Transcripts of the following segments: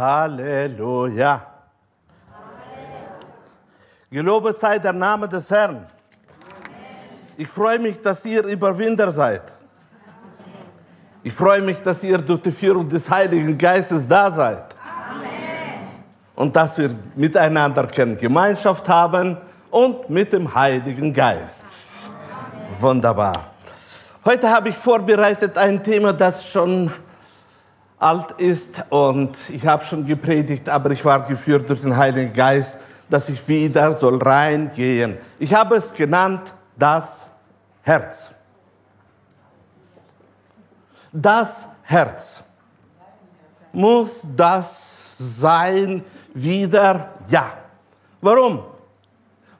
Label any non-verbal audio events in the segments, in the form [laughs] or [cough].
Halleluja. Gelobet sei der Name des Herrn. Ich freue mich, dass ihr Überwinder seid. Ich freue mich, dass ihr durch die Führung des Heiligen Geistes da seid. Und dass wir miteinander können Gemeinschaft haben und mit dem Heiligen Geist. Wunderbar. Heute habe ich vorbereitet ein Thema, das schon alt ist und ich habe schon gepredigt, aber ich war geführt durch den Heiligen Geist, dass ich wieder soll reingehen. Ich habe es genannt das Herz. Das Herz. Muss das sein wieder? Ja. Warum?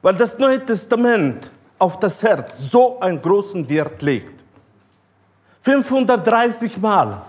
Weil das Neue Testament auf das Herz so einen großen Wert legt. 530 Mal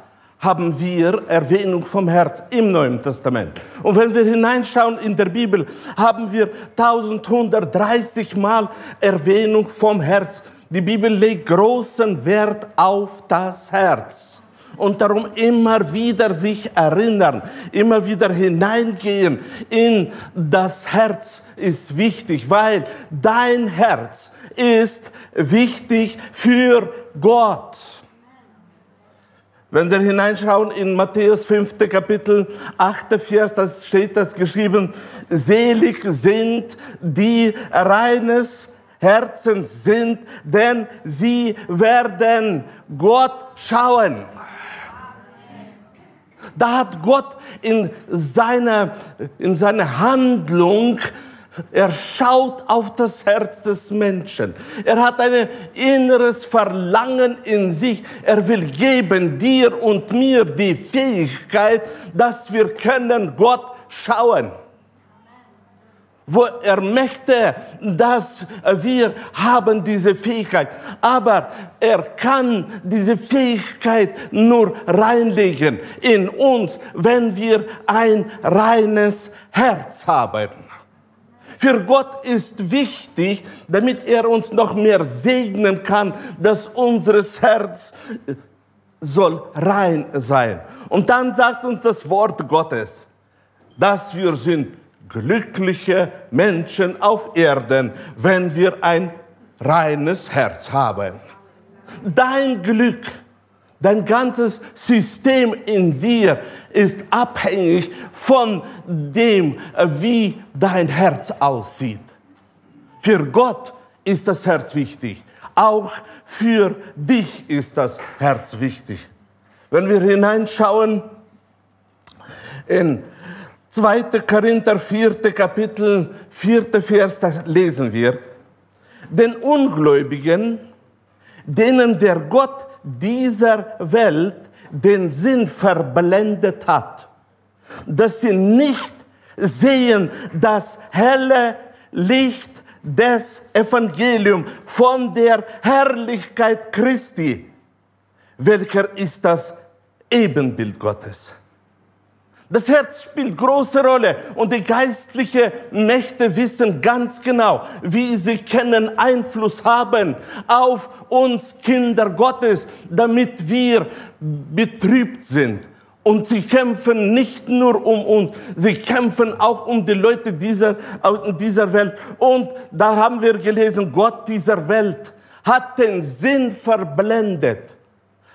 haben wir Erwähnung vom Herz im Neuen Testament. Und wenn wir hineinschauen in der Bibel, haben wir 1130 Mal Erwähnung vom Herz. Die Bibel legt großen Wert auf das Herz. Und darum immer wieder sich erinnern, immer wieder hineingehen in das Herz ist wichtig, weil dein Herz ist wichtig für Gott. Wenn wir hineinschauen in Matthäus 5. Kapitel 8. Vers, da steht das geschrieben, selig sind die reines Herzens sind, denn sie werden Gott schauen. Da hat Gott in seiner, in seiner Handlung er schaut auf das Herz des Menschen. Er hat ein inneres Verlangen in sich. Er will geben dir und mir die Fähigkeit, dass wir können Gott schauen. Wo er möchte, dass wir haben diese Fähigkeit. Aber er kann diese Fähigkeit nur reinlegen in uns, wenn wir ein reines Herz haben. Für Gott ist wichtig, damit er uns noch mehr segnen kann, dass unseres Herz soll rein sein. Und dann sagt uns das Wort Gottes, dass wir sind glückliche Menschen auf Erden, wenn wir ein reines Herz haben. Dein Glück Dein ganzes System in dir ist abhängig von dem, wie dein Herz aussieht. Für Gott ist das Herz wichtig. Auch für dich ist das Herz wichtig. Wenn wir hineinschauen in 2. Korinther 4. Kapitel 4. Vers, da lesen wir, den Ungläubigen, denen der Gott dieser Welt den Sinn verblendet hat, dass sie nicht sehen das helle Licht des Evangeliums von der Herrlichkeit Christi, welcher ist das Ebenbild Gottes. Das Herz spielt große Rolle und die geistlichen Mächte wissen ganz genau, wie sie können Einfluss haben auf uns Kinder Gottes, damit wir betrübt sind. Und sie kämpfen nicht nur um uns, sie kämpfen auch um die Leute dieser, dieser Welt. Und da haben wir gelesen, Gott dieser Welt hat den Sinn verblendet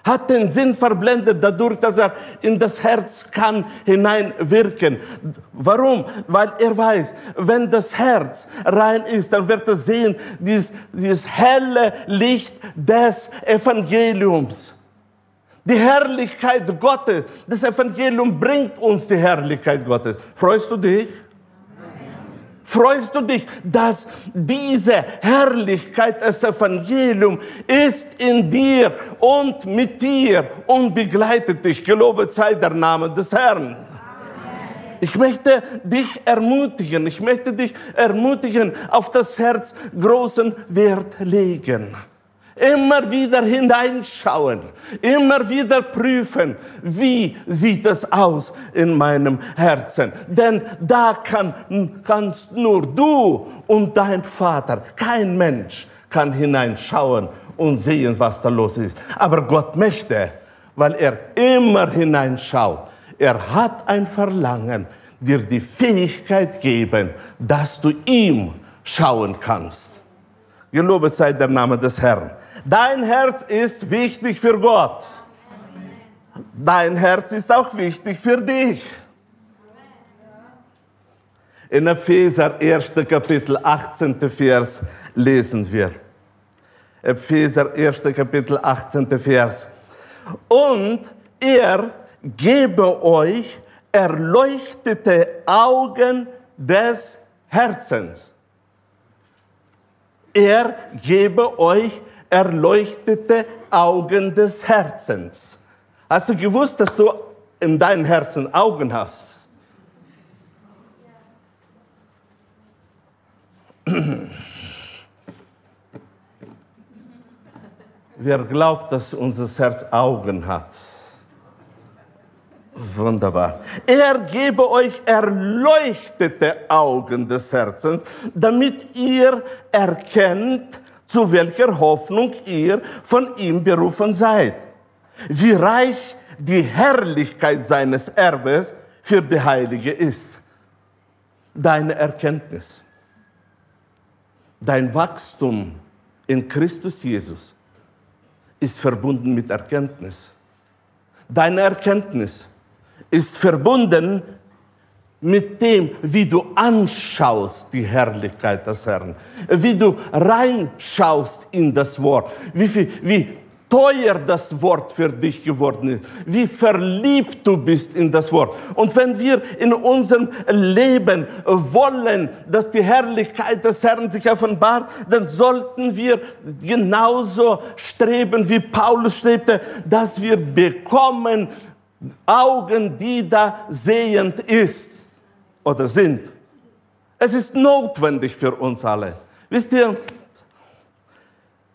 hat den Sinn verblendet dadurch, dass er in das Herz kann hineinwirken. Warum? Weil er weiß, wenn das Herz rein ist, dann wird er sehen, dieses, dieses helle Licht des Evangeliums. Die Herrlichkeit Gottes, das Evangelium bringt uns die Herrlichkeit Gottes. Freust du dich? Freust du dich, dass diese Herrlichkeit des Evangeliums ist in dir und mit dir und begleitet dich. Gelobet sei der Name des Herrn. Ich möchte dich ermutigen, ich möchte dich ermutigen, auf das Herz großen Wert legen immer wieder hineinschauen, immer wieder prüfen, wie sieht es aus in meinem Herzen. Denn da kann, kannst nur du und dein Vater, kein Mensch kann hineinschauen und sehen, was da los ist. Aber Gott möchte, weil er immer hineinschaut, er hat ein Verlangen, dir die Fähigkeit geben, dass du ihm schauen kannst. Gelobet sei der Name des Herrn. Dein Herz ist wichtig für Gott. Dein Herz ist auch wichtig für dich. In Epheser 1. Kapitel 18. Vers lesen wir. Epheser 1. Kapitel 18. Vers. Und er gebe euch erleuchtete Augen des Herzens. Er gebe euch erleuchtete Augen des Herzens. Hast du gewusst, dass du in deinem Herzen Augen hast? Wer glaubt, dass unser Herz Augen hat? Wunderbar. Er gebe euch erleuchtete Augen des Herzens, damit ihr erkennt, zu welcher Hoffnung ihr von ihm berufen seid. Wie reich die Herrlichkeit seines Erbes für die Heilige ist. Deine Erkenntnis, dein Wachstum in Christus Jesus ist verbunden mit Erkenntnis. Deine Erkenntnis ist verbunden mit dem, wie du anschaust die Herrlichkeit des Herrn, wie du reinschaust in das Wort, wie, viel, wie teuer das Wort für dich geworden ist, wie verliebt du bist in das Wort. Und wenn wir in unserem Leben wollen, dass die Herrlichkeit des Herrn sich offenbart, dann sollten wir genauso streben, wie Paulus strebte, dass wir bekommen Augen, die da sehend ist oder sind. Es ist notwendig für uns alle. Wisst ihr,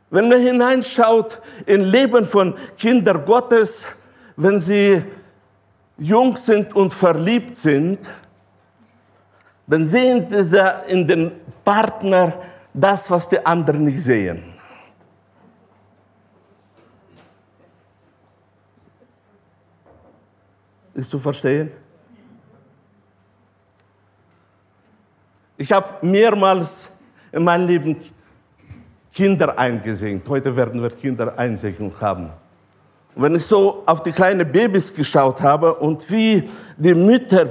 wenn man hineinschaut in Leben von Kindern Gottes, wenn sie jung sind und verliebt sind, dann sehen sie in den Partner das, was die anderen nicht sehen. Ist zu verstehen? Ich habe mehrmals in meinem Leben Kinder eingesehen. Heute werden wir Kinder Einsegnung haben. Und wenn ich so auf die kleinen Babys geschaut habe und wie die Mütter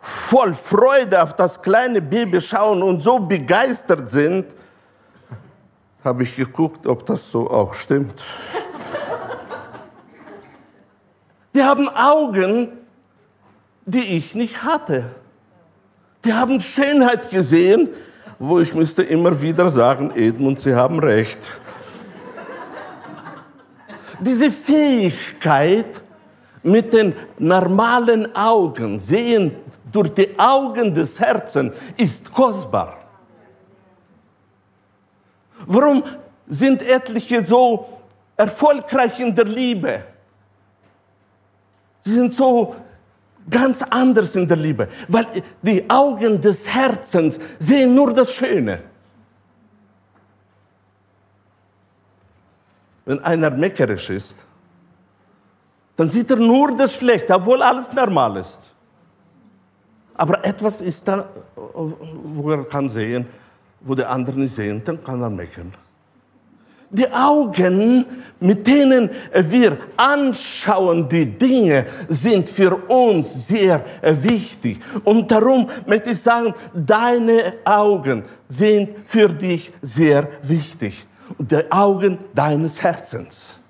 voll Freude auf das kleine Baby schauen und so begeistert sind, habe ich geguckt, ob das so auch stimmt. Die haben Augen, die ich nicht hatte. Die haben Schönheit gesehen, wo ich müsste immer wieder sagen, Edmund, Sie haben recht. Diese Fähigkeit, mit den normalen Augen sehen durch die Augen des Herzens, ist kostbar. Warum sind etliche so erfolgreich in der Liebe? Sie sind so ganz anders in der Liebe, weil die Augen des Herzens sehen nur das Schöne. Wenn einer meckerisch ist, dann sieht er nur das Schlechte, obwohl alles normal ist. Aber etwas ist da, wo er kann sehen, wo die anderen nicht sehen, dann kann er meckern. Die Augen, mit denen wir anschauen, die Dinge sind für uns sehr wichtig. Und darum möchte ich sagen, deine Augen sind für dich sehr wichtig. Die Augen deines Herzens.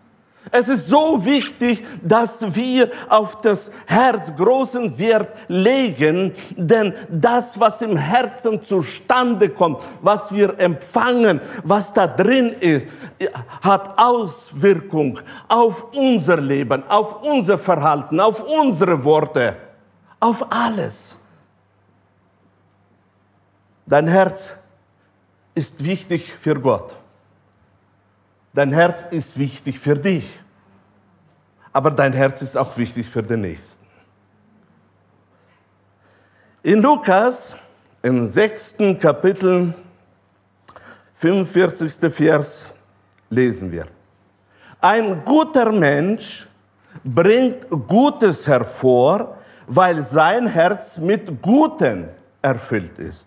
Es ist so wichtig, dass wir auf das Herz großen Wert legen, denn das, was im Herzen zustande kommt, was wir empfangen, was da drin ist, hat Auswirkung auf unser Leben, auf unser Verhalten, auf unsere Worte, auf alles. Dein Herz ist wichtig für Gott. Dein Herz ist wichtig für dich. Aber dein Herz ist auch wichtig für den Nächsten. In Lukas, im sechsten Kapitel, 45. Vers, lesen wir. Ein guter Mensch bringt Gutes hervor, weil sein Herz mit Guten erfüllt ist.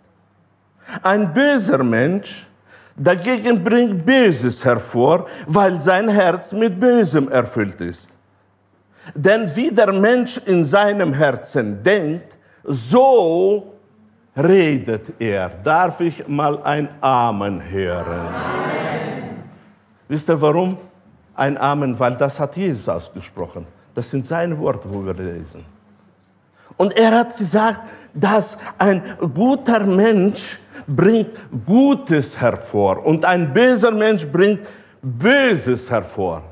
Ein böser Mensch dagegen bringt Böses hervor, weil sein Herz mit Bösem erfüllt ist. Denn wie der Mensch in seinem Herzen denkt, so redet er. Darf ich mal ein Amen hören? Amen. Wisst ihr warum? Ein Amen, weil das hat Jesus ausgesprochen. Das sind seine Worte, wo wir lesen. Und er hat gesagt, dass ein guter Mensch bringt Gutes hervor und ein böser Mensch bringt Böses hervor.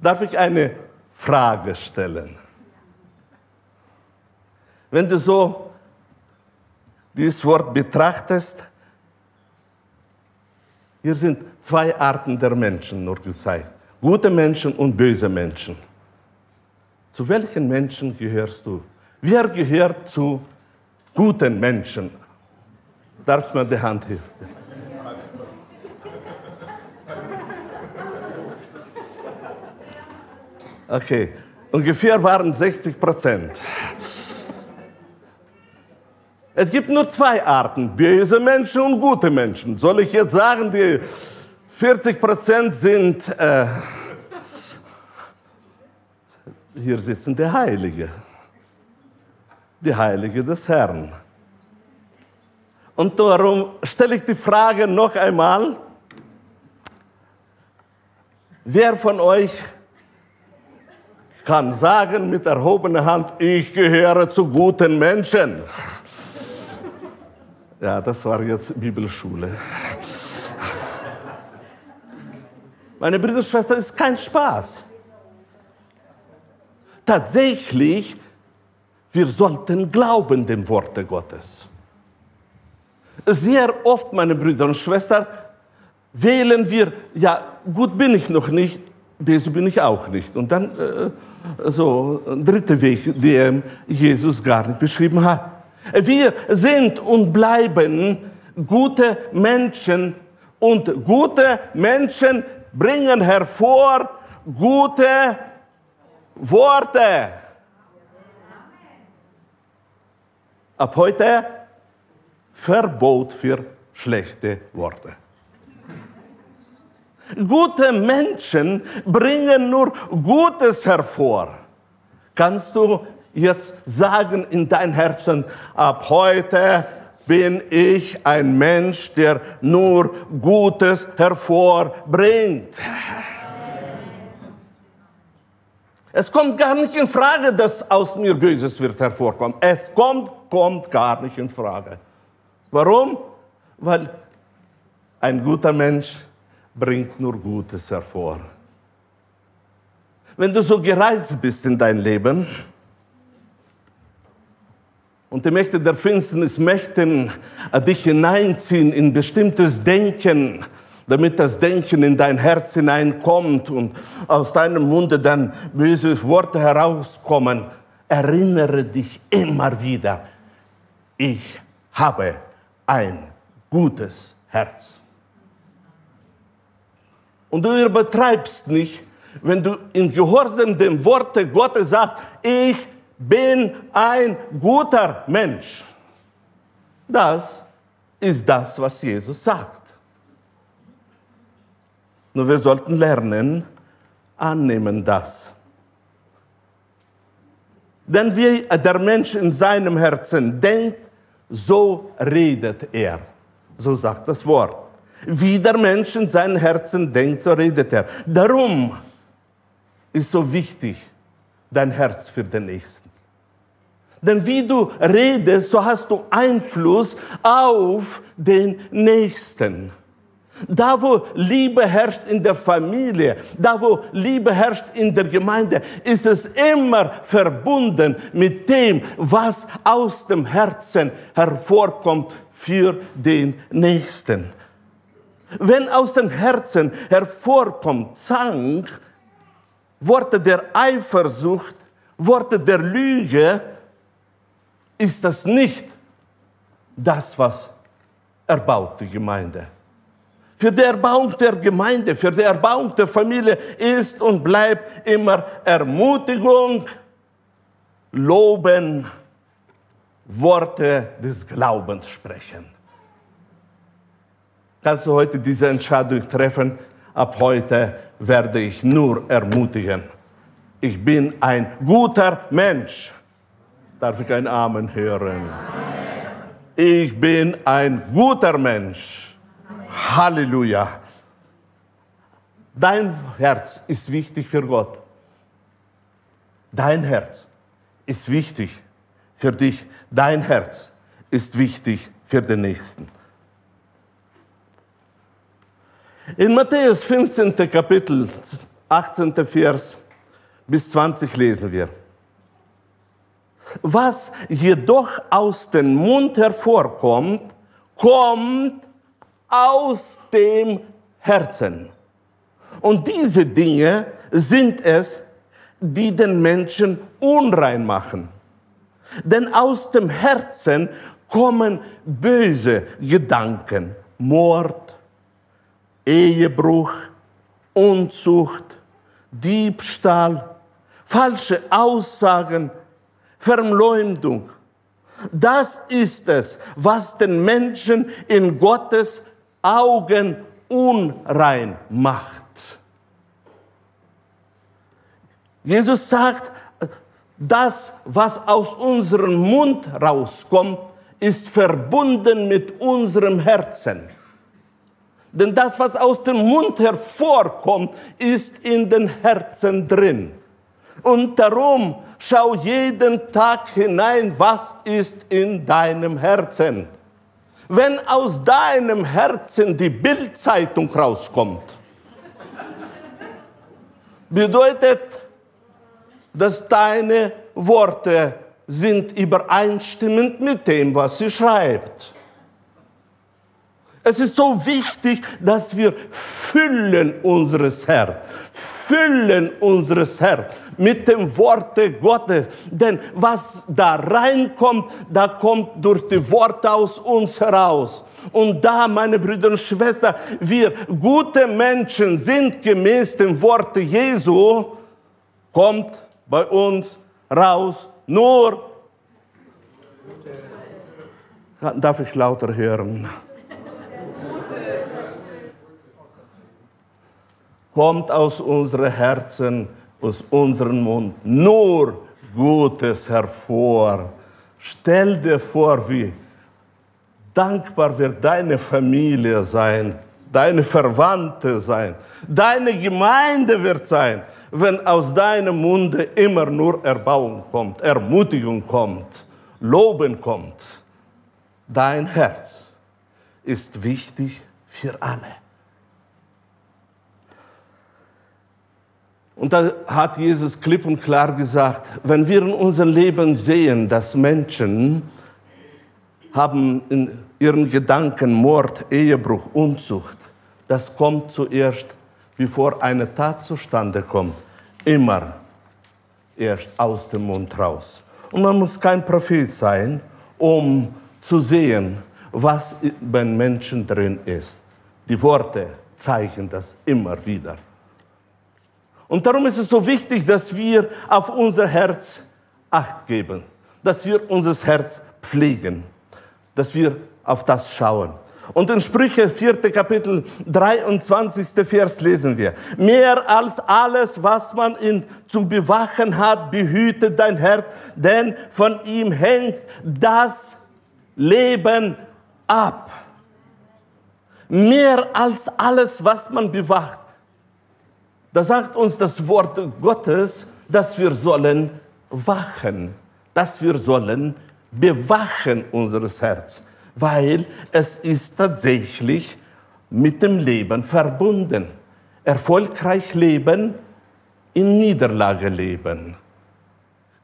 Darf ich eine Frage stellen? Wenn du so dieses Wort betrachtest, hier sind zwei Arten der Menschen nur gezeigt. Gute Menschen und böse Menschen. Zu welchen Menschen gehörst du? Wer gehört zu guten Menschen? Darf man die Hand hier? Okay, ungefähr waren 60 Prozent. Es gibt nur zwei Arten, böse Menschen und gute Menschen. Soll ich jetzt sagen, die 40 Prozent sind, äh, hier sitzen die Heilige, die Heilige des Herrn. Und darum stelle ich die Frage noch einmal, wer von euch kann sagen mit erhobener Hand, ich gehöre zu guten Menschen? Ja, das war jetzt Bibelschule. Meine Brüder und Schwestern, ist kein Spaß. Tatsächlich, wir sollten glauben dem Worte Gottes. Sehr oft, meine Brüder und Schwestern, wählen wir, ja, gut bin ich noch nicht, böse bin ich auch nicht. Und dann äh, so ein dritter Weg, den Jesus gar nicht beschrieben hat. Wir sind und bleiben gute Menschen und gute Menschen bringen hervor gute Worte. Ab heute Verbot für schlechte Worte. Gute Menschen bringen nur Gutes hervor. Kannst du jetzt sagen in dein Herzen, ab heute bin ich ein Mensch, der nur Gutes hervorbringt. Es kommt gar nicht in Frage, dass aus mir Böses wird hervorkommen. Es kommt, kommt gar nicht in Frage. Warum? Weil ein guter Mensch bringt nur Gutes hervor. Wenn du so gereizt bist in dein Leben, und die Mächte der Finsternis möchten äh, dich hineinziehen in bestimmtes Denken, damit das Denken in dein Herz hineinkommt und aus deinem Munde dann böse Worte herauskommen. Erinnere dich immer wieder, ich habe ein gutes Herz. Und du übertreibst nicht, wenn du in Gehorsam dem Worte Gottes sagst, ich bin ein guter Mensch. Das ist das, was Jesus sagt. Nur wir sollten lernen, annehmen das. Denn wie der Mensch in seinem Herzen denkt, so redet er. So sagt das Wort. Wie der Mensch in seinem Herzen denkt, so redet er. Darum ist so wichtig dein Herz für den Nächsten. Denn wie du redest, so hast du Einfluss auf den Nächsten. Da, wo Liebe herrscht in der Familie, da, wo Liebe herrscht in der Gemeinde, ist es immer verbunden mit dem, was aus dem Herzen hervorkommt für den Nächsten. Wenn aus dem Herzen hervorkommt Zank, Worte der Eifersucht, Worte der Lüge, ist das nicht das, was erbaut die Gemeinde. für die Erbauung der Gemeinde, für die Erbauung der Familie ist und bleibt immer Ermutigung, Loben, Worte des Glaubens sprechen. Kannst du heute diese Entscheidung treffen? Ab heute werde ich nur ermutigen. Ich bin ein guter Mensch. Darf ich ein Amen hören? Amen. Ich bin ein guter Mensch. Halleluja. Dein Herz ist wichtig für Gott. Dein Herz ist wichtig für dich. Dein Herz ist wichtig für den Nächsten. In Matthäus 15. Kapitel, 18. Vers bis 20 lesen wir. Was jedoch aus dem Mund hervorkommt, kommt aus dem Herzen. Und diese Dinge sind es, die den Menschen unrein machen. Denn aus dem Herzen kommen böse Gedanken, Mord, Ehebruch, Unzucht, Diebstahl, falsche Aussagen, Verleumdung. Das ist es, was den Menschen in Gottes Augen unrein macht. Jesus sagt, das, was aus unserem Mund rauskommt, ist verbunden mit unserem Herzen. Denn das, was aus dem Mund hervorkommt, ist in den Herzen drin. Und darum schau jeden Tag hinein, was ist in deinem Herzen. Wenn aus deinem Herzen die Bildzeitung rauskommt, bedeutet, dass deine Worte sind übereinstimmend mit dem, was sie schreibt. Es ist so wichtig, dass wir füllen unseres Herz, füllen unseres Herz mit dem Worte Gottes. Denn was da reinkommt, da kommt durch die Worte aus uns heraus. Und da, meine Brüder und Schwestern, wir gute Menschen sind gemäß dem Worte Jesu, kommt bei uns raus nur. Darf ich lauter hören? Kommt aus unseren Herzen aus unserem Mund nur Gutes hervor. Stell dir vor, wie dankbar wird deine Familie sein, deine Verwandte sein, deine Gemeinde wird sein, wenn aus deinem Munde immer nur Erbauung kommt, Ermutigung kommt, Loben kommt. Dein Herz ist wichtig für alle. Und da hat Jesus klipp und klar gesagt, wenn wir in unserem Leben sehen, dass Menschen haben in ihren Gedanken Mord, Ehebruch, Unzucht, das kommt zuerst, bevor eine Tat zustande kommt, immer erst aus dem Mund raus. Und man muss kein Prophet sein, um zu sehen, was bei Menschen drin ist. Die Worte zeigen das immer wieder. Und darum ist es so wichtig, dass wir auf unser Herz Acht geben, dass wir unser Herz pflegen, dass wir auf das schauen. Und in Sprüche 4. Kapitel 23. Vers lesen wir, mehr als alles, was man in, zu bewachen hat, behüte dein Herz, denn von ihm hängt das Leben ab. Mehr als alles, was man bewacht. Da sagt uns das Wort Gottes, dass wir sollen wachen, dass wir sollen bewachen unseres Herz, weil es ist tatsächlich mit dem Leben verbunden. Erfolgreich leben, in Niederlage leben.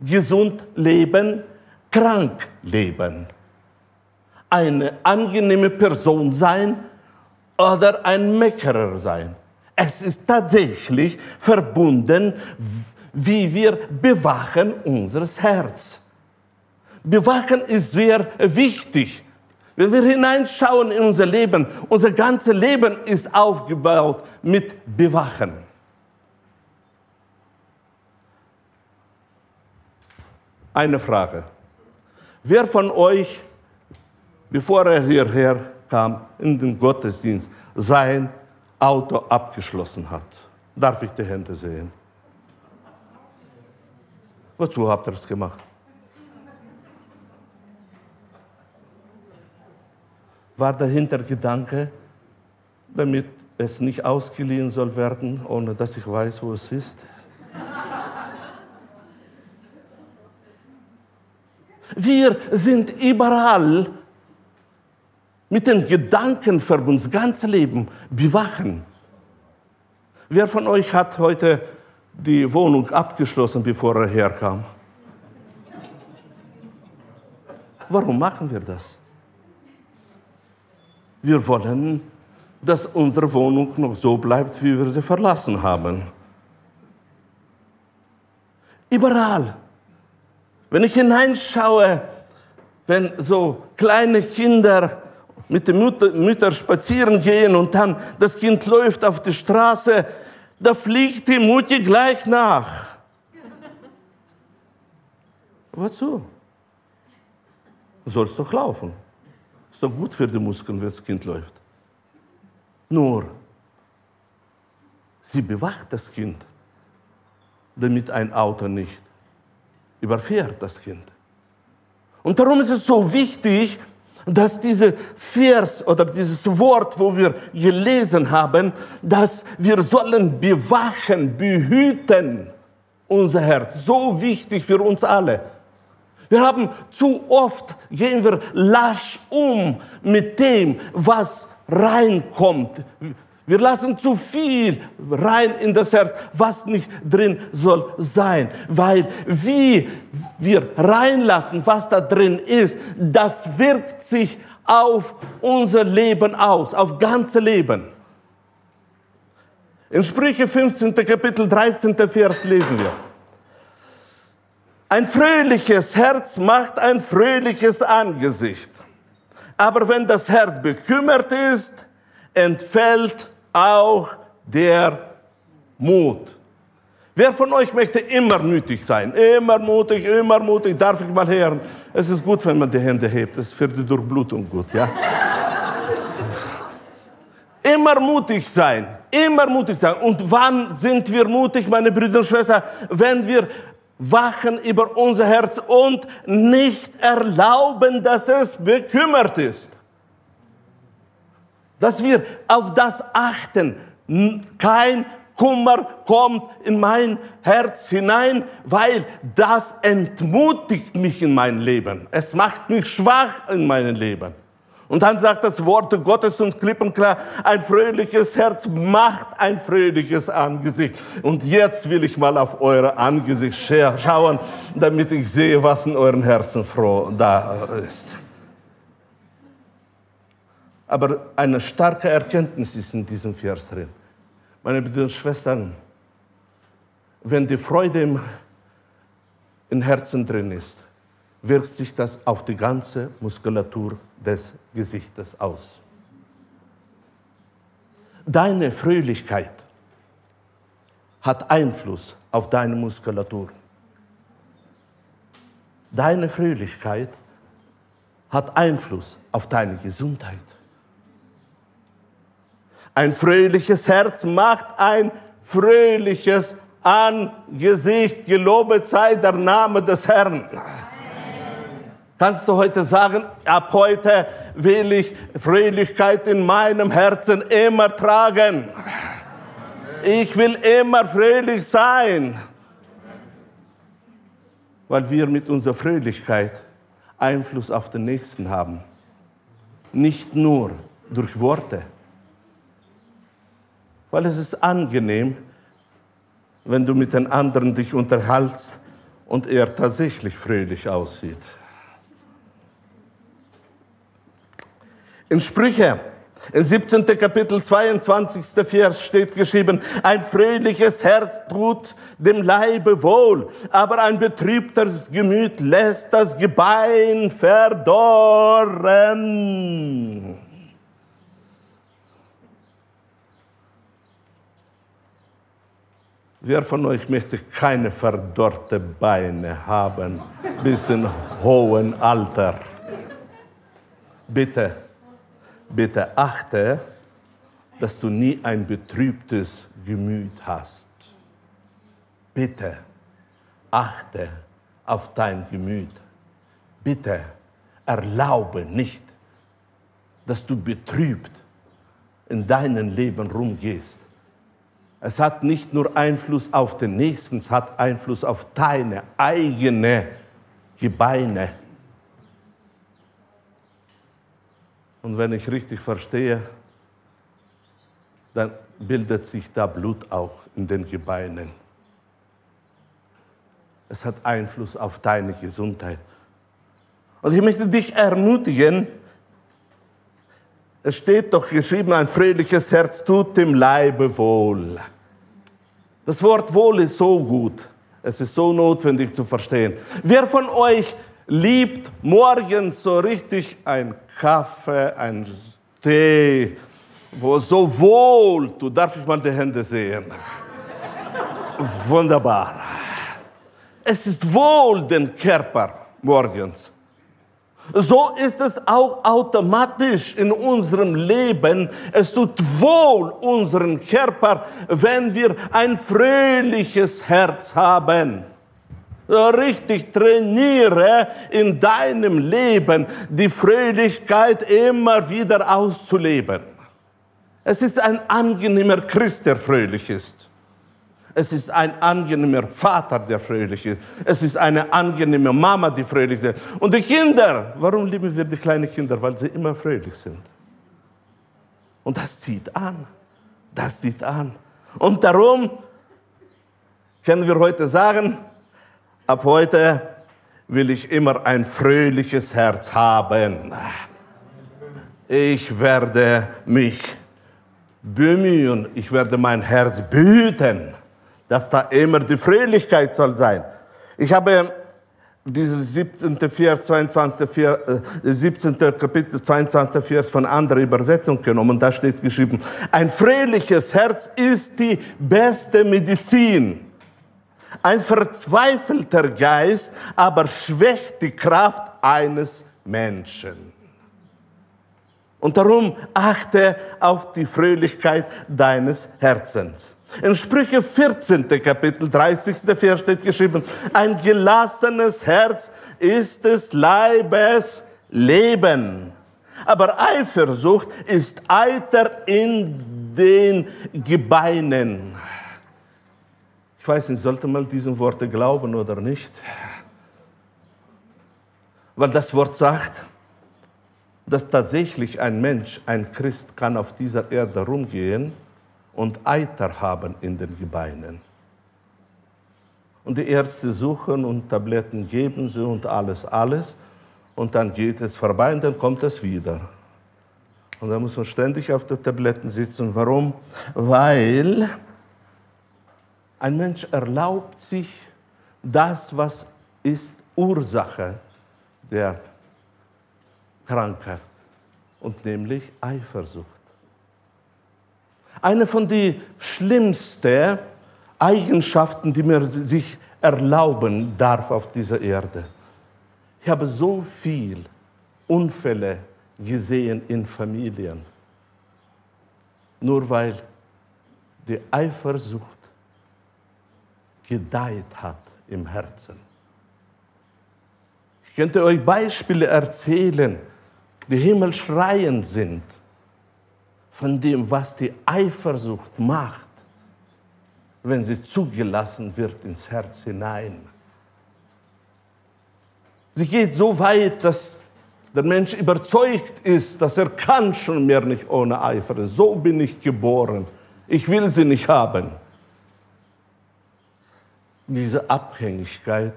Gesund leben, krank leben. Eine angenehme Person sein oder ein Meckerer sein. Es ist tatsächlich verbunden, wie wir bewachen unseres Herz. Bewachen ist sehr wichtig Wenn wir hineinschauen in unser Leben, unser ganzes Leben ist aufgebaut mit Bewachen. Eine Frage. Wer von euch, bevor er hierher kam, in den Gottesdienst, sein Auto abgeschlossen hat? Darf ich die Hände sehen? Wozu habt ihr es gemacht? War der Hintergedanke, damit es nicht ausgeliehen soll werden, ohne dass ich weiß, wo es ist? Wir sind überall mit den Gedanken verbunden, das ganze Leben bewachen. Wer von euch hat heute die Wohnung abgeschlossen, bevor er herkam? Warum machen wir das? Wir wollen, dass unsere Wohnung noch so bleibt, wie wir sie verlassen haben. Überall. Wenn ich hineinschaue, wenn so kleine Kinder mit den Mütter, Müttern spazieren gehen und dann das Kind läuft auf die Straße, da fliegt die Mutti gleich nach. Wozu? Sollst doch laufen. Ist doch gut für die Muskeln, wenn das Kind läuft. Nur, sie bewacht das Kind, damit ein Auto nicht überfährt das Kind. Und darum ist es so wichtig, dass diese Vers oder dieses Wort, wo wir gelesen haben, dass wir sollen bewachen, behüten unser Herz. So wichtig für uns alle. Wir haben zu oft, gehen wir lasch um mit dem, was reinkommt. Wir lassen zu viel rein in das Herz, was nicht drin soll sein. Weil wie wir reinlassen, was da drin ist, das wirkt sich auf unser Leben aus, auf ganze Leben. In Sprüche 15. Kapitel 13. Vers lesen wir. Ein fröhliches Herz macht ein fröhliches Angesicht. Aber wenn das Herz bekümmert ist, entfällt auch der Mut. Wer von euch möchte immer mutig sein? Immer mutig, immer mutig. Darf ich mal hören? Es ist gut, wenn man die Hände hebt. Es ist für die Durchblutung gut, ja? [laughs] immer mutig sein. Immer mutig sein. Und wann sind wir mutig, meine Brüder und Schwestern? Wenn wir wachen über unser Herz und nicht erlauben, dass es bekümmert ist dass wir auf das achten. Kein Kummer kommt in mein Herz hinein, weil das entmutigt mich in mein Leben. Es macht mich schwach in meinem Leben. Und dann sagt das Wort Gottes uns klipp und klar, ein fröhliches Herz macht ein fröhliches Angesicht. Und jetzt will ich mal auf eure Angesicht schauen, damit ich sehe, was in euren Herzen froh da ist. Aber eine starke Erkenntnis ist in diesem Vers drin. Meine Brüder und Schwestern, wenn die Freude im, im Herzen drin ist, wirkt sich das auf die ganze Muskulatur des Gesichtes aus. Deine Fröhlichkeit hat Einfluss auf deine Muskulatur. Deine Fröhlichkeit hat Einfluss auf deine Gesundheit. Ein fröhliches Herz macht ein fröhliches Angesicht. Gelobet sei der Name des Herrn. Kannst du heute sagen, ab heute will ich Fröhlichkeit in meinem Herzen immer tragen. Ich will immer fröhlich sein. Weil wir mit unserer Fröhlichkeit Einfluss auf den Nächsten haben. Nicht nur durch Worte weil es ist angenehm, wenn du mit den anderen dich unterhältst und er tatsächlich fröhlich aussieht. In Sprüche Im 17. Kapitel 22. Vers steht geschrieben, ein fröhliches Herz tut dem Leibe wohl, aber ein betrübtes Gemüt lässt das Gebein verdorren. Wer von euch möchte keine verdorrte Beine haben bis in hohen Alter? Bitte bitte achte, dass du nie ein betrübtes Gemüt hast. Bitte achte auf dein Gemüt. Bitte erlaube nicht, dass du betrübt in deinem Leben rumgehst. Es hat nicht nur Einfluss auf den Nächsten, es hat Einfluss auf deine eigene Gebeine. Und wenn ich richtig verstehe, dann bildet sich da Blut auch in den Gebeinen. Es hat Einfluss auf deine Gesundheit. Und ich möchte dich ermutigen, es steht doch geschrieben, ein fröhliches Herz tut dem Leibe wohl. Das Wort wohl ist so gut. Es ist so notwendig zu verstehen. Wer von euch liebt morgens so richtig ein Kaffee, ein Tee, wo so wohl, du darf ich mal die Hände sehen. Wunderbar. Es ist wohl den Körper morgens. So ist es auch automatisch in unserem Leben. Es tut wohl unseren Körper, wenn wir ein fröhliches Herz haben richtig trainiere in deinem Leben die Fröhlichkeit immer wieder auszuleben. Es ist ein angenehmer Christ, der fröhlich ist. Es ist ein angenehmer Vater, der fröhlich ist. Es ist eine angenehme Mama, die fröhlich ist. Und die Kinder, warum lieben wir die kleinen Kinder? Weil sie immer fröhlich sind. Und das zieht an. Das zieht an. Und darum können wir heute sagen, Ab heute will ich immer ein fröhliches Herz haben. Ich werde mich bemühen, ich werde mein Herz behüten, dass da immer die Fröhlichkeit soll sein. Ich habe dieses 17. Vers, 22. Vers, 17. Kapitel, 22. Vers von anderer Übersetzung genommen. Da steht geschrieben, ein fröhliches Herz ist die beste Medizin. Ein verzweifelter Geist aber schwächt die Kraft eines Menschen. Und darum achte auf die Fröhlichkeit deines Herzens. In Sprüche 14. Kapitel 30. Vers steht geschrieben, ein gelassenes Herz ist des Leibes Leben. Aber Eifersucht ist Eiter in den Gebeinen. Ich weiß nicht, sollte man diesen Worte glauben oder nicht? Weil das Wort sagt, dass tatsächlich ein Mensch, ein Christ, kann auf dieser Erde rumgehen und Eiter haben in den Gebeinen. Und die Ärzte suchen und Tabletten geben sie und alles, alles. Und dann geht es vorbei und dann kommt es wieder. Und dann muss man ständig auf den Tabletten sitzen. Warum? Weil ein Mensch erlaubt sich das, was ist Ursache der Krankheit, und nämlich Eifersucht. Eine von den schlimmsten Eigenschaften, die man sich erlauben darf auf dieser Erde. Ich habe so viele Unfälle gesehen in Familien, nur weil die Eifersucht gedeiht hat im Herzen. Ich könnte euch Beispiele erzählen, die himmelschreiend sind von dem, was die Eifersucht macht, wenn sie zugelassen wird ins Herz hinein. Sie geht so weit, dass der Mensch überzeugt ist, dass er kann schon mehr nicht ohne Eifer. So bin ich geboren. Ich will sie nicht haben diese Abhängigkeit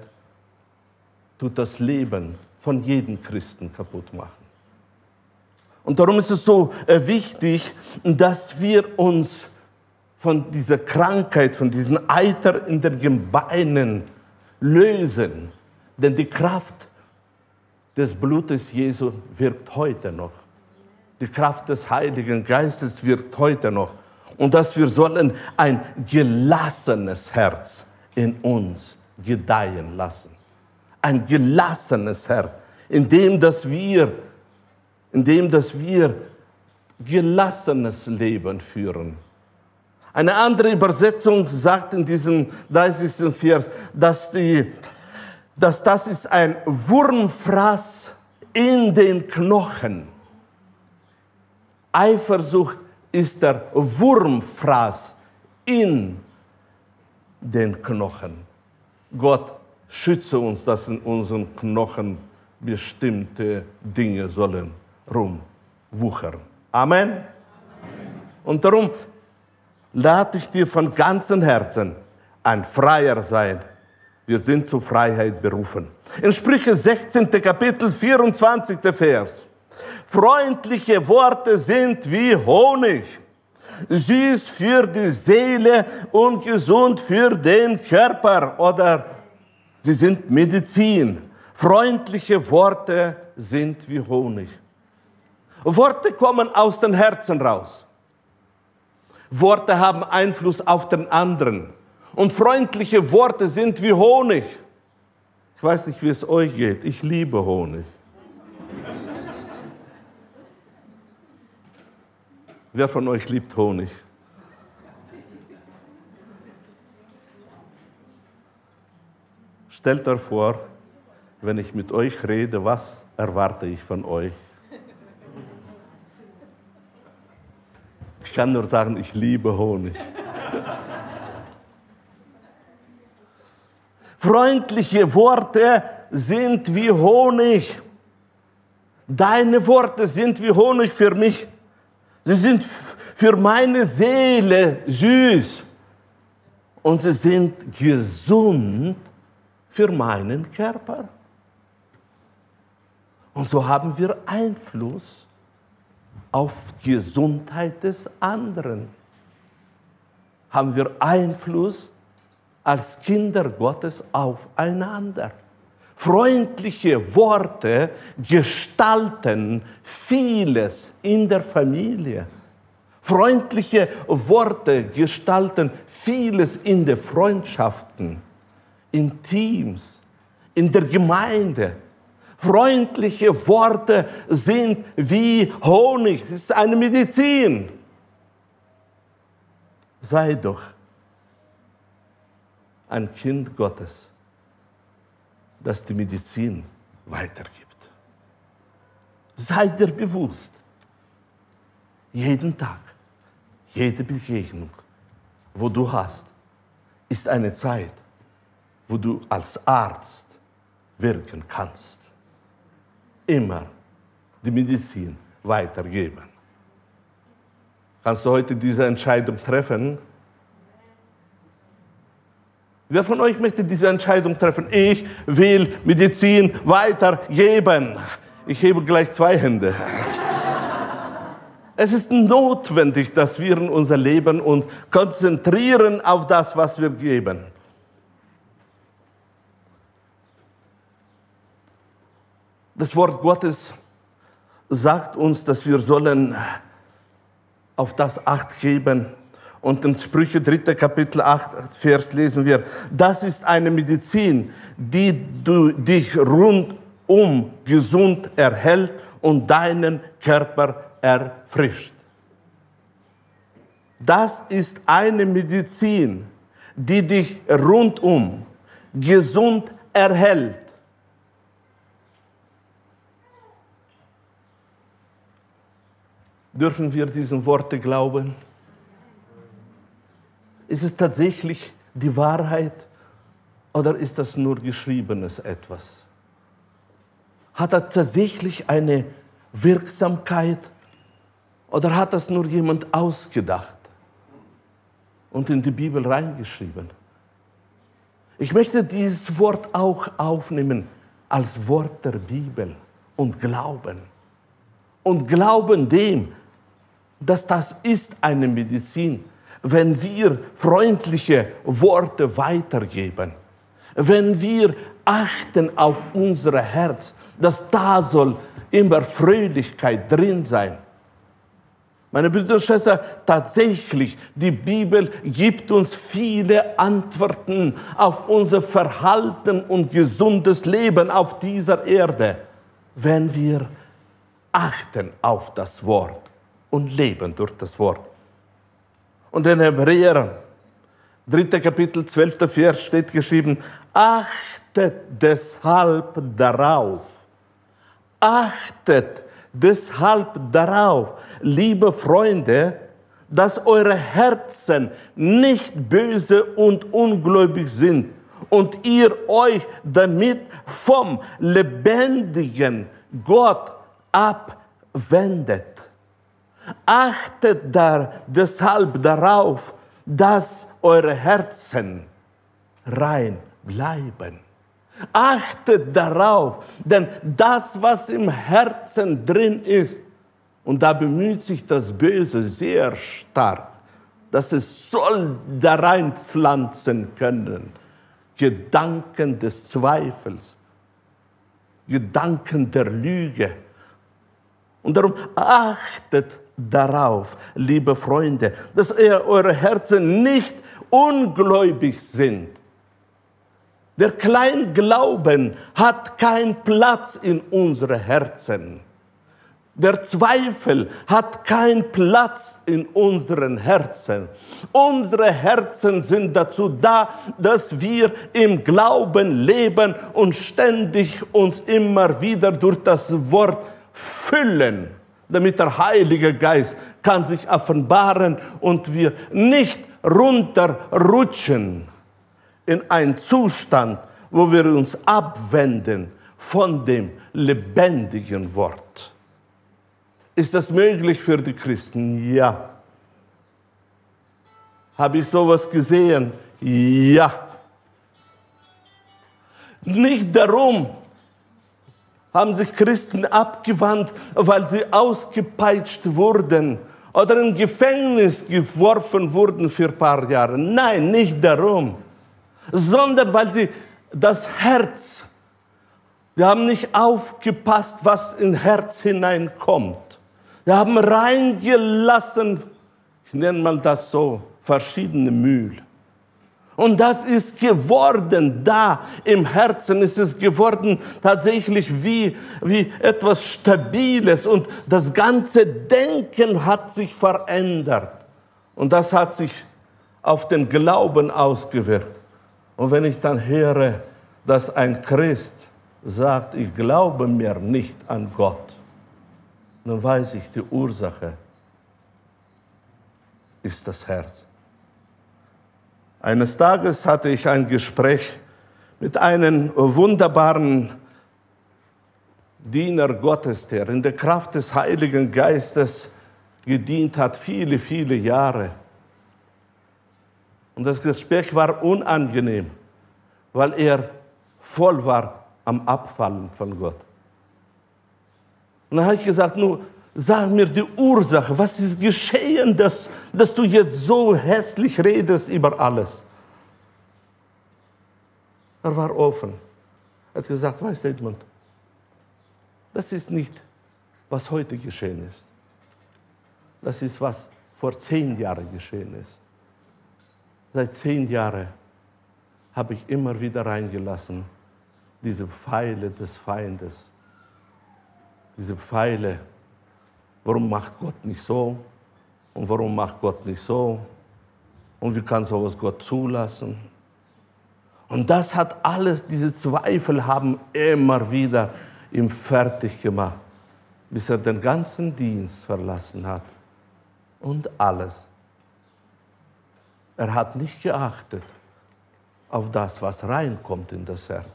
tut das Leben von jedem Christen kaputt machen. Und darum ist es so äh, wichtig, dass wir uns von dieser Krankheit, von diesen Eiter in den Beinen lösen. Denn die Kraft des Blutes Jesu wirkt heute noch. Die Kraft des Heiligen Geistes wirkt heute noch. Und dass wir sollen ein gelassenes Herz in uns gedeihen lassen. Ein gelassenes Herz, in dem, dass wir, in dem, dass wir gelassenes Leben führen. Eine andere Übersetzung sagt in diesem 30. Vers, dass, die, dass das ist ein Wurmfraß in den Knochen. Eifersucht ist der Wurmfraß in den Knochen. Gott schütze uns, dass in unseren Knochen bestimmte Dinge sollen rumwuchern. Amen. Amen. Und darum lade ich dir von ganzem Herzen ein Freier sein. Wir sind zur Freiheit berufen. In Sprüche 16. Kapitel 24. Vers. Freundliche Worte sind wie Honig, süß für die Seele und gesund für den Körper oder sie sind Medizin. Freundliche Worte sind wie Honig. Worte kommen aus den Herzen raus. Worte haben Einfluss auf den anderen. Und freundliche Worte sind wie Honig. Ich weiß nicht, wie es euch geht. Ich liebe Honig. Wer von euch liebt Honig? Stellt euch vor, wenn ich mit euch rede, was erwarte ich von euch? Ich kann nur sagen, ich liebe Honig. Freundliche Worte sind wie Honig. Deine Worte sind wie Honig für mich. Sie sind für meine Seele süß und sie sind gesund für meinen Körper. Und so haben wir Einfluss auf die Gesundheit des anderen. Haben wir Einfluss als Kinder Gottes aufeinander. Freundliche Worte gestalten vieles in der Familie. Freundliche Worte gestalten vieles in den Freundschaften, in Teams, in der Gemeinde. Freundliche Worte sind wie Honig, das ist eine Medizin. Sei doch ein Kind Gottes das die Medizin weitergibt. Sei dir bewusst, jeden Tag, jede Begegnung, wo du hast, ist eine Zeit, wo du als Arzt wirken kannst. Immer die Medizin weitergeben. Kannst du heute diese Entscheidung treffen? Wer von euch möchte diese Entscheidung treffen? Ich will Medizin weitergeben. Ich hebe gleich zwei Hände. [laughs] Es ist notwendig, dass wir in unser Leben uns konzentrieren auf das, was wir geben. Das Wort Gottes sagt uns, dass wir sollen auf das Acht geben, und in Sprüche 3. Kapitel 8, Vers lesen wir, das ist eine Medizin, die du dich rundum gesund erhält und deinen Körper erfrischt. Das ist eine Medizin, die dich rundum gesund erhält. Dürfen wir diesen Worte glauben? Ist es tatsächlich die Wahrheit oder ist das nur geschriebenes etwas? Hat das tatsächlich eine Wirksamkeit oder hat das nur jemand ausgedacht und in die Bibel reingeschrieben? Ich möchte dieses Wort auch aufnehmen als Wort der Bibel und glauben. und glauben dem, dass das ist eine Medizin, wenn wir freundliche Worte weitergeben, wenn wir achten auf unser Herz, dass da soll immer Fröhlichkeit drin sein. Meine Brüder und Schwestern, tatsächlich, die Bibel gibt uns viele Antworten auf unser Verhalten und gesundes Leben auf dieser Erde, wenn wir achten auf das Wort und leben durch das Wort. Und in Hebräer, 3. Kapitel, 12. Vers steht geschrieben, achtet deshalb darauf, achtet deshalb darauf, liebe Freunde, dass eure Herzen nicht böse und ungläubig sind und ihr euch damit vom lebendigen Gott abwendet. Achtet da deshalb darauf, dass eure Herzen rein bleiben. Achtet darauf, denn das, was im Herzen drin ist, und da bemüht sich das Böse sehr stark, dass es soll da reinpflanzen können. Gedanken des Zweifels, Gedanken der Lüge. Und darum achtet darauf, liebe Freunde, dass ihr eure Herzen nicht ungläubig sind. Der Kleinglauben hat keinen Platz in unseren Herzen. Der Zweifel hat keinen Platz in unseren Herzen. Unsere Herzen sind dazu da, dass wir im Glauben leben und ständig uns immer wieder durch das Wort füllen, damit der Heilige Geist kann sich offenbaren und wir nicht runterrutschen in einen Zustand, wo wir uns abwenden von dem lebendigen Wort. Ist das möglich für die Christen? Ja. Habe ich sowas gesehen? Ja. Nicht darum haben sich Christen abgewandt, weil sie ausgepeitscht wurden oder in Gefängnis geworfen wurden für ein paar Jahre. Nein, nicht darum, sondern weil sie das Herz, die haben nicht aufgepasst, was ins Herz hineinkommt. Wir haben reingelassen, ich nenne mal das so, verschiedene Mühl. Und das ist geworden da im Herzen, ist es geworden tatsächlich wie, wie etwas Stabiles und das ganze Denken hat sich verändert. Und das hat sich auf den Glauben ausgewirkt. Und wenn ich dann höre, dass ein Christ sagt, ich glaube mir nicht an Gott, dann weiß ich, die Ursache ist das Herz. Eines Tages hatte ich ein Gespräch mit einem wunderbaren Diener Gottes, der in der Kraft des Heiligen Geistes gedient hat, viele, viele Jahre. Und das Gespräch war unangenehm, weil er voll war am Abfallen von Gott. Und dann habe ich gesagt, nur sag mir die Ursache, was ist geschehen, dass, dass du jetzt so hässlich redest über alles. Er war offen. Er hat gesagt, weißt Edmund, das ist nicht, was heute geschehen ist. Das ist, was vor zehn Jahren geschehen ist. Seit zehn Jahren habe ich immer wieder reingelassen, diese Pfeile des Feindes diese Pfeile. Warum macht Gott nicht so? Und warum macht Gott nicht so? Und wie kann sowas Gott zulassen? Und das hat alles, diese Zweifel haben immer wieder ihm fertig gemacht, bis er den ganzen Dienst verlassen hat. Und alles. Er hat nicht geachtet auf das, was reinkommt in das Herz.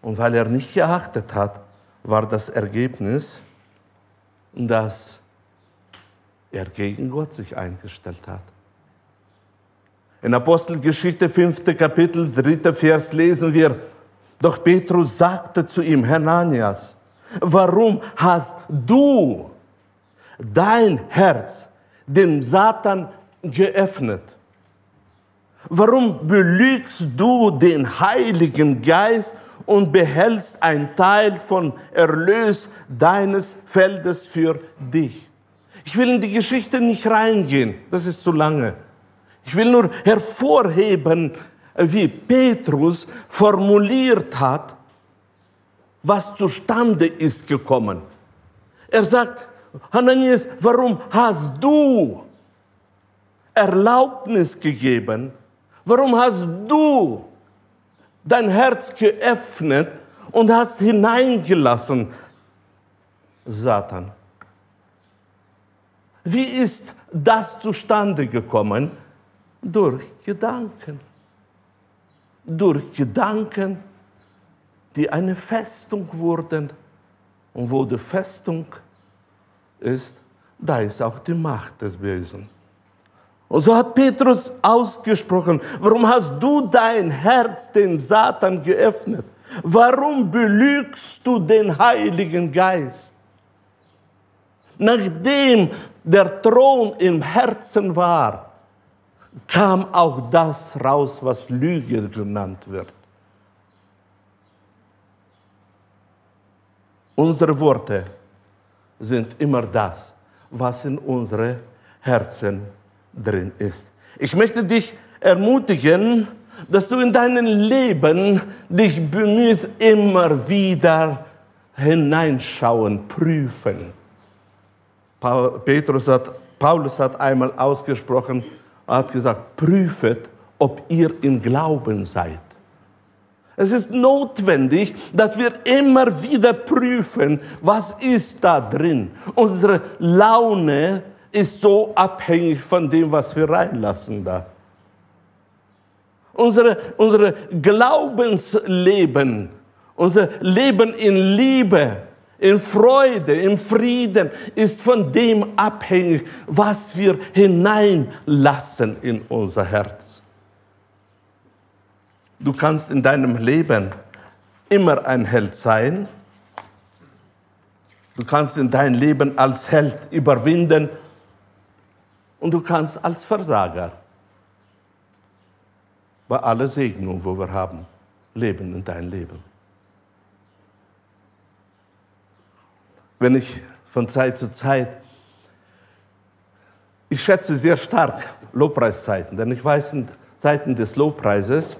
Und weil er nicht geachtet hat, war das Ergebnis, dass er gegen Gott sich eingestellt hat. In Apostelgeschichte 5. Kapitel 3. Vers lesen wir, doch Petrus sagte zu ihm, Hananias, Warum hast du dein Herz dem Satan geöffnet? Warum belügst du den Heiligen Geist und behältst ein Teil von Erlös deines Feldes für dich? Ich will in die Geschichte nicht reingehen, das ist zu lange. Ich will nur hervorheben, wie Petrus formuliert hat, was zustande ist gekommen. Er sagt, Hananias, warum hast du Erlaubnis gegeben? Warum hast du dein Herz geöffnet und hast hineingelassen, Satan? Wie ist das zustande gekommen? Durch Gedanken. Durch Gedanken, die eine Festung wurden. Und wo die Festung ist, da ist auch die Macht des Bösen. Und so hat Petrus ausgesprochen, warum hast du dein Herz dem Satan geöffnet? Warum belügst du den Heiligen Geist? Nachdem der Thron im Herzen war, kam auch das raus, was Lüge genannt wird. Unsere Worte sind immer das, was in unsere Herzen drin ist. Ich möchte dich ermutigen, dass du in deinem Leben dich bemühst, immer wieder hineinschauen, prüfen. Petrus hat, Paulus hat einmal ausgesprochen, hat gesagt, prüfet, ob ihr im Glauben seid. Es ist notwendig, dass wir immer wieder prüfen, was ist da drin. Unsere Laune ist so abhängig von dem, was wir reinlassen da. Unsere, unsere Glaubensleben, unser Leben in Liebe, in Freude, im Frieden ist von dem abhängig, was wir hineinlassen in unser Herz. Du kannst in deinem Leben immer ein Held sein. Du kannst in dein Leben als Held überwinden und du kannst als Versager bei aller Segnung, wo wir haben, leben in dein Leben. Wenn ich von Zeit zu Zeit, ich schätze sehr stark Lobpreiszeiten, denn ich weiß, in Zeiten des Lobpreises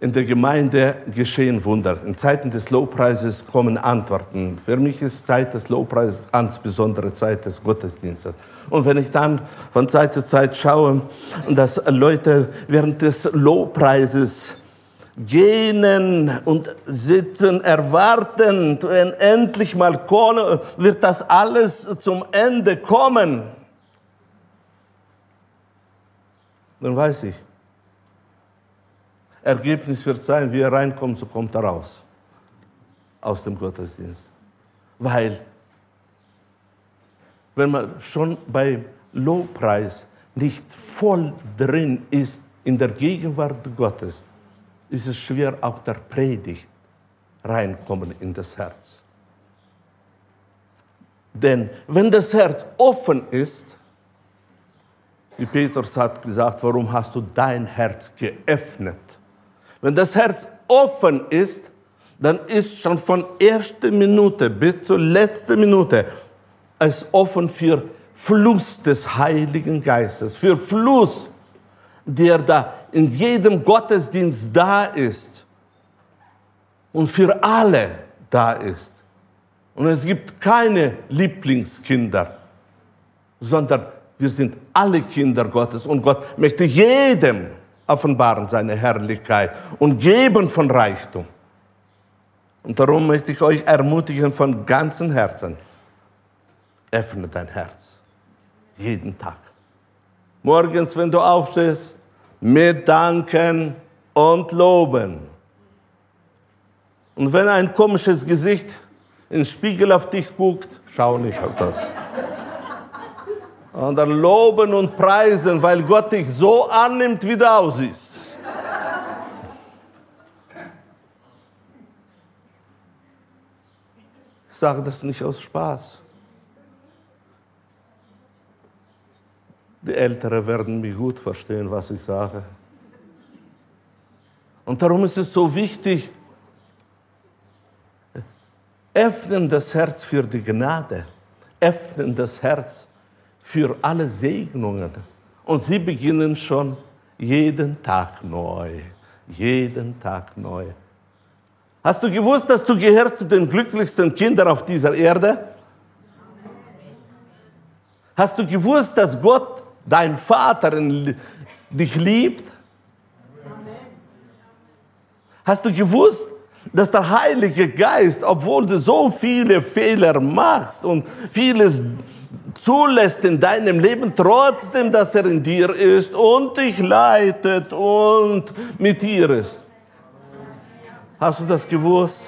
in der Gemeinde geschehen Wunder. In Zeiten des Lobpreises kommen Antworten. Für mich ist Zeit des Lobpreises ganz besondere Zeit des Gottesdienstes. Und wenn ich dann von Zeit zu Zeit schaue, dass Leute während des Lobpreises gehen und sitzen, erwarten, wenn endlich mal wird das alles zum Ende kommen. Dann weiß ich, Ergebnis wird sein, wie er reinkommt, so kommt er raus aus dem Gottesdienst. Weil, wenn man schon beim Lobpreis nicht voll drin ist in der Gegenwart Gottes, ist es schwer, auch der Predigt reinkommen in das Herz. Denn wenn das Herz offen ist, wie Petrus hat gesagt, warum hast du dein Herz geöffnet? Wenn das Herz offen ist, dann ist schon von erster Minute bis zur letzten Minute es offen für Fluss des Heiligen Geistes, für Fluss, der da in jedem Gottesdienst da ist und für alle da ist. Und es gibt keine Lieblingskinder, sondern wir sind alle Kinder Gottes und Gott möchte jedem offenbaren seine Herrlichkeit und geben von Reichtum. Und darum möchte ich euch ermutigen von ganzem Herzen, öffne dein Herz. Jeden Tag. Morgens, wenn du aufstehst, mit Danken und Loben. Und wenn ein komisches Gesicht in Spiegel auf dich guckt, schau nicht auf das. Und dann loben und preisen, weil Gott dich so annimmt, wie du aussiehst. Ich sage das nicht aus Spaß. Die Älteren werden mich gut verstehen, was ich sage. Und darum ist es so wichtig, öffnen das Herz für die Gnade, öffnen das Herz für alle Segnungen. Und sie beginnen schon jeden Tag neu, jeden Tag neu. Hast du gewusst, dass du gehörst zu den glücklichsten Kindern auf dieser Erde? Hast du gewusst, dass Gott, dein Vater, dich liebt? Hast du gewusst, dass der Heilige Geist, obwohl du so viele Fehler machst und vieles zulässt in deinem Leben, trotzdem, dass er in dir ist und dich leitet und mit dir ist? Hast du das gewusst?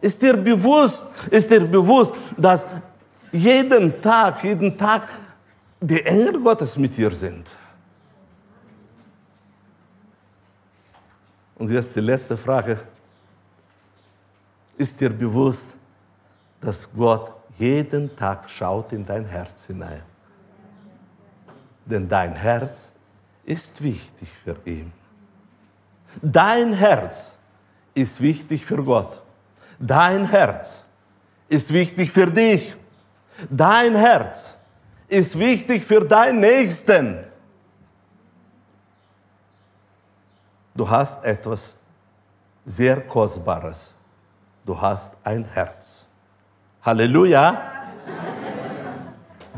Ist dir bewusst, ist dir bewusst, dass jeden Tag, jeden Tag die Engel Gottes mit dir sind? Und jetzt die letzte Frage. Ist dir bewusst, dass Gott jeden Tag schaut in dein Herz hinein? Denn dein Herz ist wichtig für ihn. Dein Herz ist wichtig für Gott. Dein Herz ist wichtig für dich. Dein Herz ist wichtig für deinen Nächsten. Du hast etwas sehr Kostbares. Du hast ein Herz. Halleluja.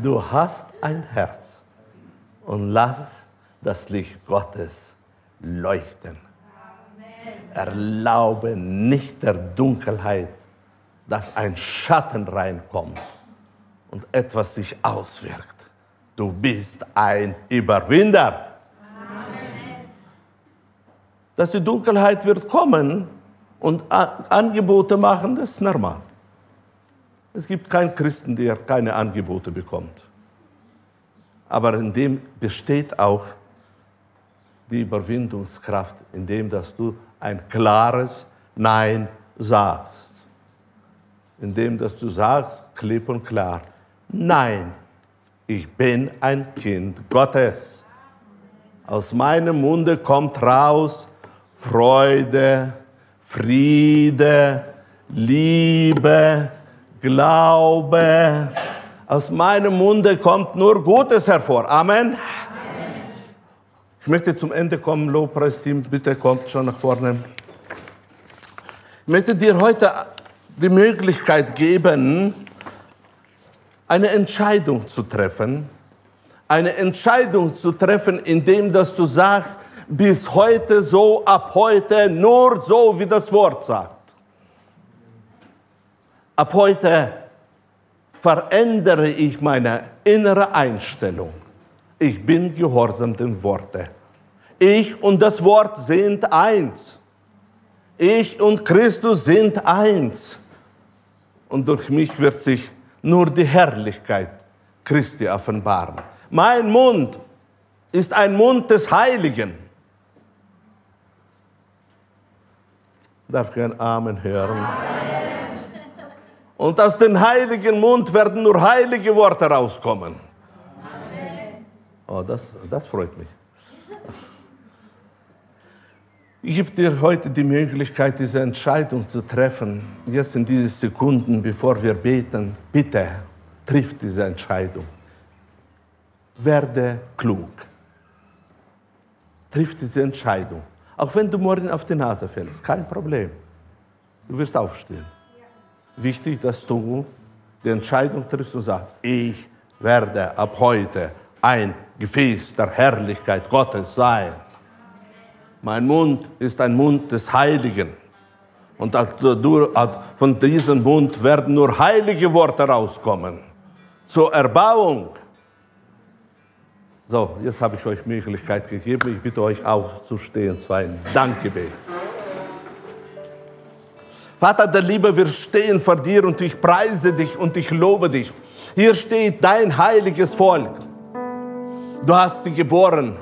Du hast ein Herz. Und lass das Licht Gottes leuchten. Erlaube nicht der Dunkelheit, dass ein Schatten reinkommt und etwas sich auswirkt. Du bist ein Überwinder dass die Dunkelheit wird kommen und Angebote machen, das ist normal. Es gibt keinen Christen, der keine Angebote bekommt. Aber in dem besteht auch die Überwindungskraft, indem dass du ein klares Nein sagst. Indem dass du sagst, klipp und klar, nein, ich bin ein Kind Gottes. Aus meinem Munde kommt raus, Freude, Friede, Liebe, Glaube. Aus meinem Munde kommt nur Gutes hervor. Amen. Ich möchte zum Ende kommen, Lobpreisteam, bitte kommt schon nach vorne. Ich möchte dir heute die Möglichkeit geben, eine Entscheidung zu treffen. Eine Entscheidung zu treffen, indem dass du sagst, bis heute so, ab heute nur so, wie das Wort sagt. Ab heute verändere ich meine innere Einstellung. Ich bin gehorsam den Worten. Ich und das Wort sind eins. Ich und Christus sind eins. Und durch mich wird sich nur die Herrlichkeit Christi offenbaren. Mein Mund ist ein Mund des Heiligen. Darf ich ein Amen hören? Amen. Und aus dem heiligen Mund werden nur heilige Worte rauskommen. Amen. Oh, das, das freut mich. Ich gebe dir heute die Möglichkeit, diese Entscheidung zu treffen. Jetzt in diesen Sekunden, bevor wir beten, bitte triff diese Entscheidung. Werde klug. Triff diese Entscheidung. Auch wenn du morgen auf die Nase fällst, kein Problem. Du wirst aufstehen. Wichtig, dass du die Entscheidung triffst und sagst, ich werde ab heute ein Gefäß der Herrlichkeit Gottes sein. Mein Mund ist ein Mund des Heiligen. Und von diesem Mund werden nur heilige Worte rauskommen. Zur Erbauung so, jetzt habe ich euch Möglichkeit gegeben. Ich bitte euch aufzustehen zu einem Dankgebet. Vater der Liebe, wir stehen vor dir und ich preise dich und ich lobe dich. Hier steht dein heiliges Volk. Du hast sie geboren.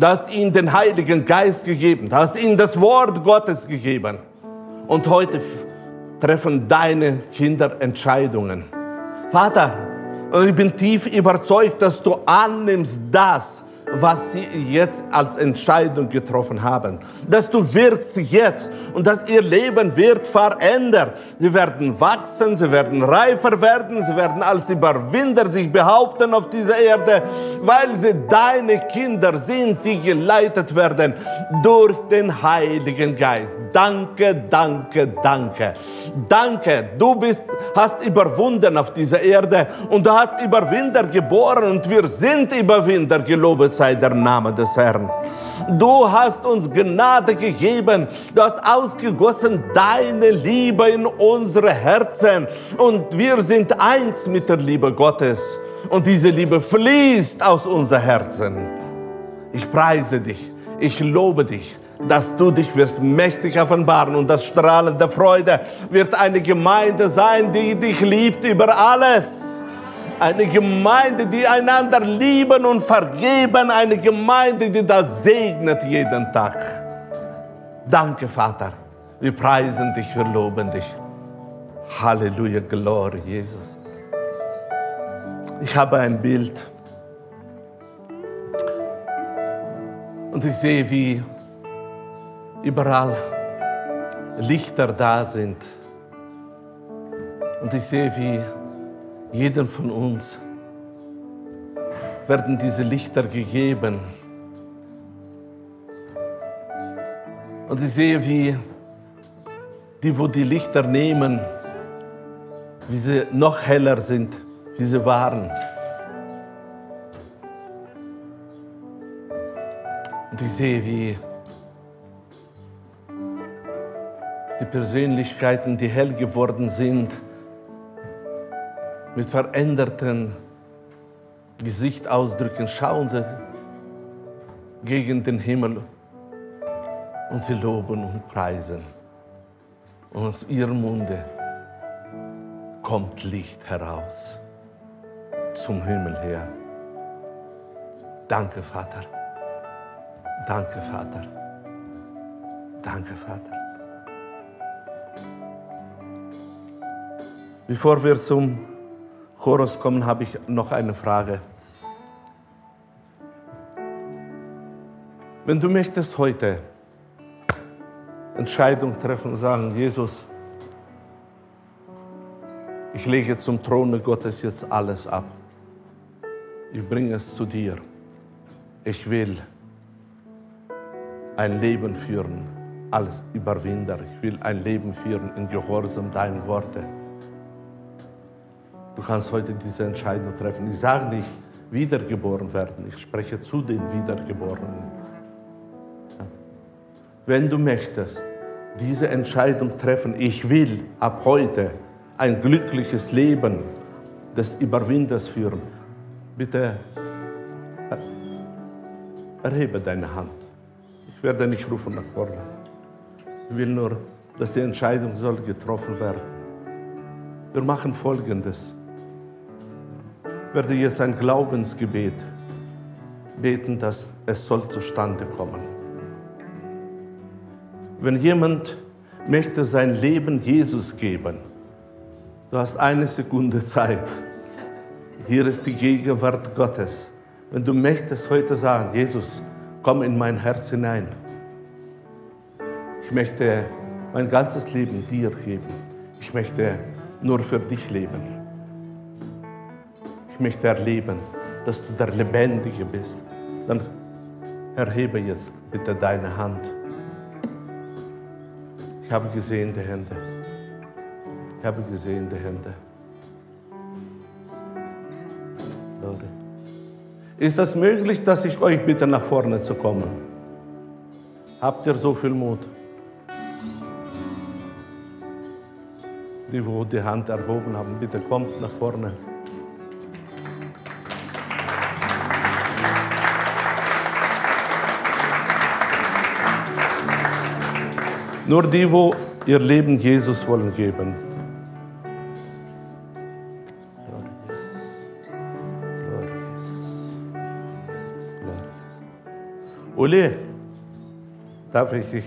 Du hast ihnen den Heiligen Geist gegeben. Du hast ihnen das Wort Gottes gegeben. Und heute treffen deine Kinder Entscheidungen. Vater, ich bin tief überzeugt, dass du annimmst das, was sie jetzt als Entscheidung getroffen haben. Dass du wirkst jetzt und dass ihr Leben wird verändert. Sie werden wachsen, sie werden reifer werden, sie werden als Überwinder sich behaupten auf dieser Erde, weil sie deine Kinder sind, die geleitet werden durch den Heiligen Geist. Danke, danke, danke. Danke, du bist, hast überwunden auf dieser Erde und du hast Überwinder geboren und wir sind Überwinder, gelobet sei der Name des Herrn. Du hast uns Gnade gegeben, du hast ausgegossen deine Liebe in unsere Herzen und wir sind eins mit der Liebe Gottes und diese Liebe fließt aus unser Herzen. Ich preise dich, ich lobe dich dass du dich wirst mächtig offenbaren und das Strahlen der Freude wird eine Gemeinde sein, die dich liebt über alles. Eine Gemeinde, die einander lieben und vergeben. Eine Gemeinde, die das segnet jeden Tag. Danke, Vater. Wir preisen dich, wir loben dich. Halleluja, Glory, Jesus. Ich habe ein Bild. Und ich sehe, wie überall Lichter da sind. Und ich sehe, wie jedem von uns werden diese Lichter gegeben. Und ich sehe, wie die, wo die Lichter nehmen, wie sie noch heller sind, wie sie waren. Und ich sehe, wie die Persönlichkeiten, die hell geworden sind, mit veränderten Gesichtsausdrücken schauen sie gegen den Himmel und sie loben und preisen. Und aus ihrem Munde kommt Licht heraus zum Himmel her. Danke, Vater. Danke, Vater. Danke, Vater. Bevor wir zum Chorus kommen, habe ich noch eine Frage. Wenn du möchtest heute Entscheidung treffen und sagen, Jesus, ich lege zum Throne Gottes jetzt alles ab. Ich bringe es zu dir. Ich will ein Leben führen als Überwinder. Ich will ein Leben führen in Gehorsam deinen Worte. Du kannst heute diese Entscheidung treffen. Ich sage nicht wiedergeboren werden, ich spreche zu den Wiedergeborenen. Wenn du möchtest, diese Entscheidung treffen, ich will ab heute ein glückliches Leben des Überwinders führen, bitte erhebe deine Hand. Ich werde nicht rufen nach vorne. Ich will nur, dass die Entscheidung soll getroffen werden. Wir machen Folgendes werde jetzt ein Glaubensgebet beten, dass es soll zustande kommen. Wenn jemand möchte sein Leben Jesus geben, du hast eine Sekunde Zeit. Hier ist die Gegenwart Gottes. Wenn du möchtest heute sagen, Jesus, komm in mein Herz hinein. Ich möchte mein ganzes Leben dir geben. Ich möchte nur für dich leben möchte erleben, dass du der Lebendige bist, dann erhebe jetzt bitte deine Hand. Ich habe gesehen die Hände. Ich habe gesehen die Hände. Leute. Ist es möglich, dass ich euch bitte nach vorne zu kommen? Habt ihr so viel Mut? Die, wo die Hand erhoben haben, bitte kommt nach vorne. Nur die, wo ihr Leben Jesus wollen geben. Uli, darf ich dich?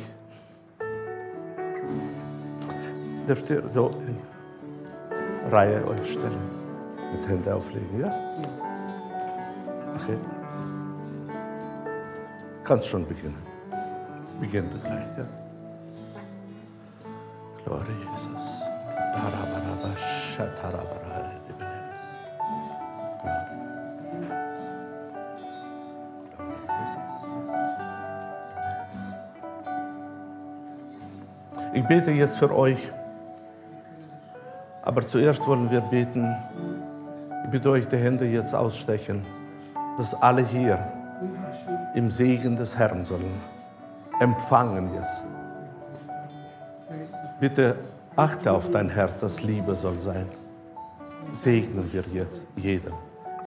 Dürft ihr so in Reihe euch stellen? Mit Händen auflegen, ja? Okay. Kannst schon beginnen. Beginnt gleich, ja? Gloria Jesus. Ich bete jetzt für euch. Aber zuerst wollen wir beten. Ich bitte euch, die Hände jetzt ausstechen, dass alle hier im Segen des Herrn sollen empfangen jetzt. Bitte achte auf dein Herz, das Liebe soll sein. Segnen wir jetzt jeden.